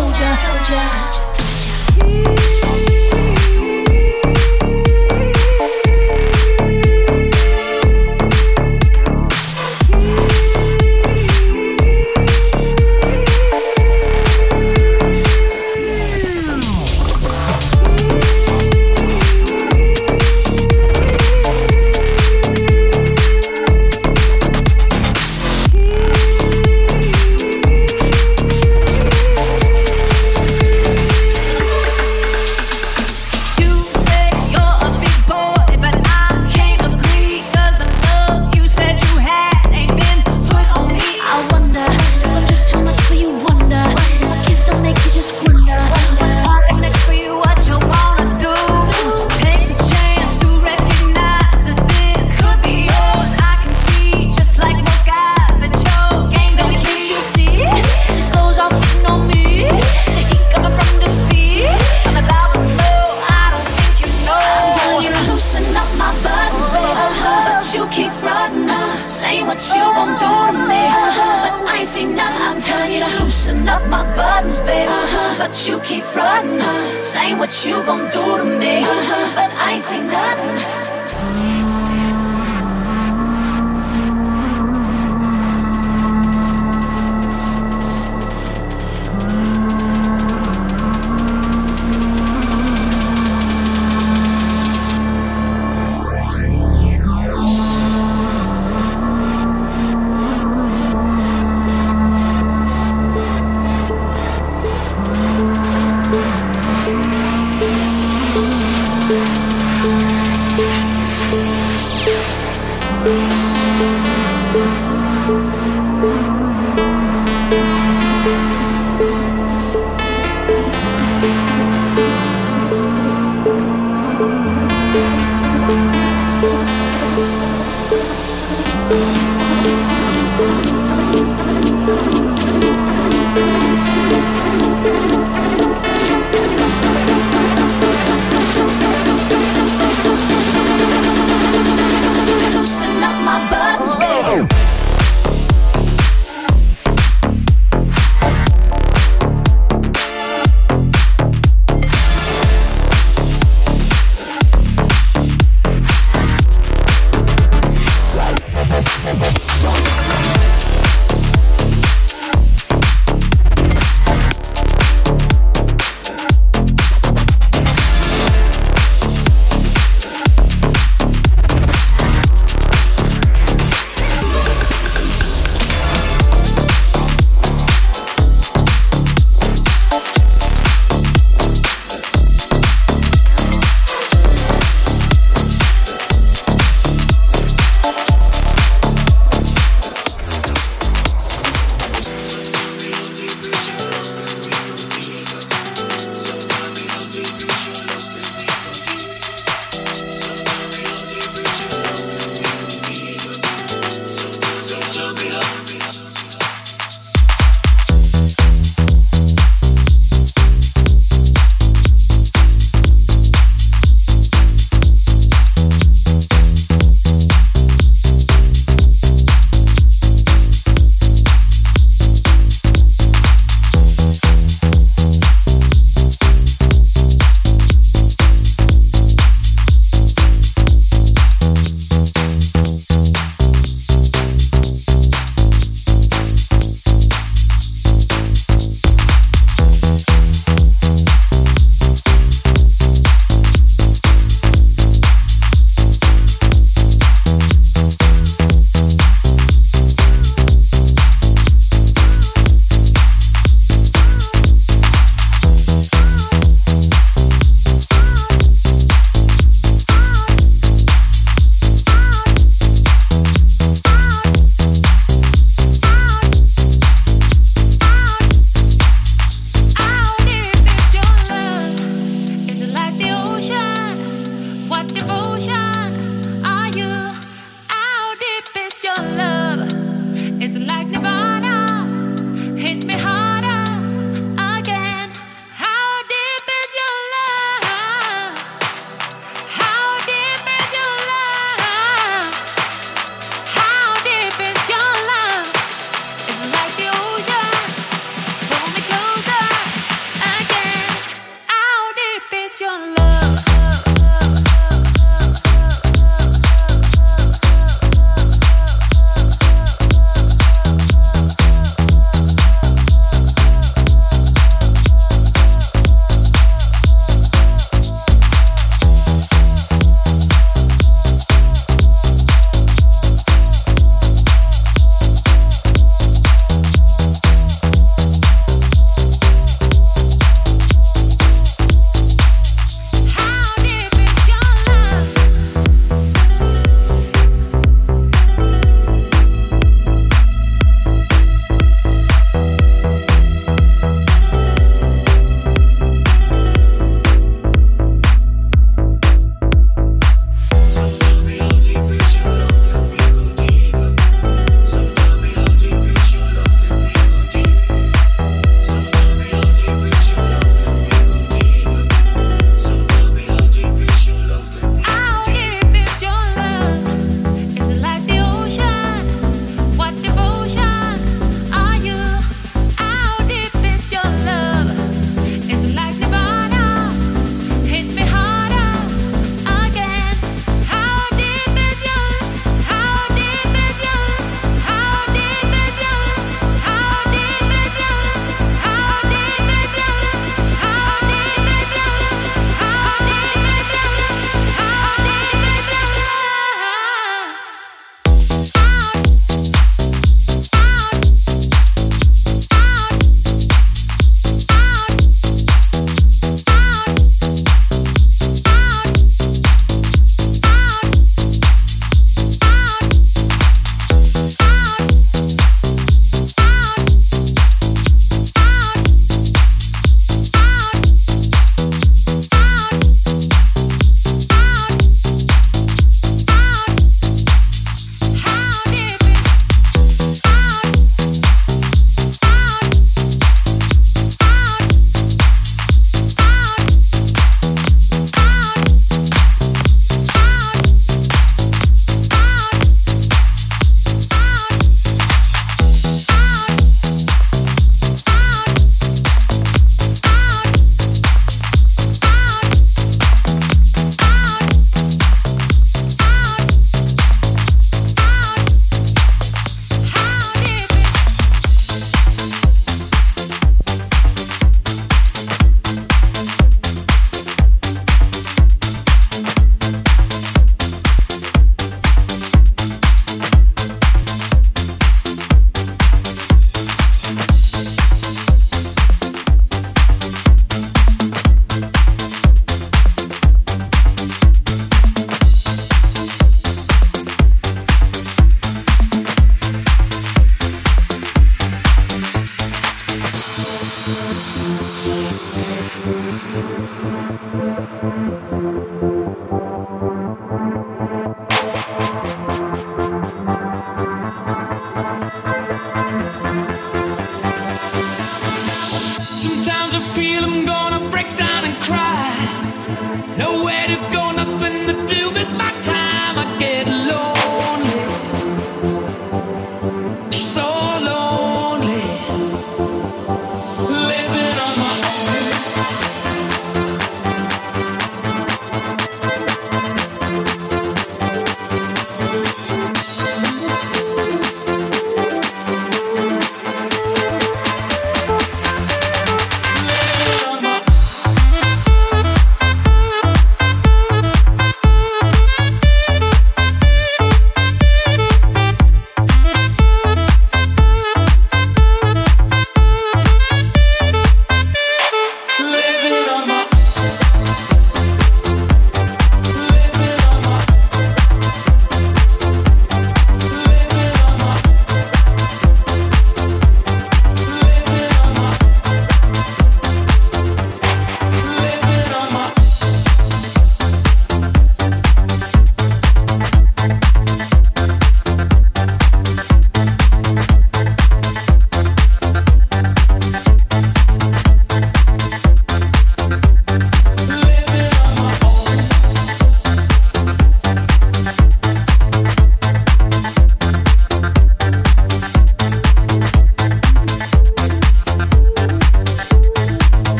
told ya. Told ya. Told ya. Told ya.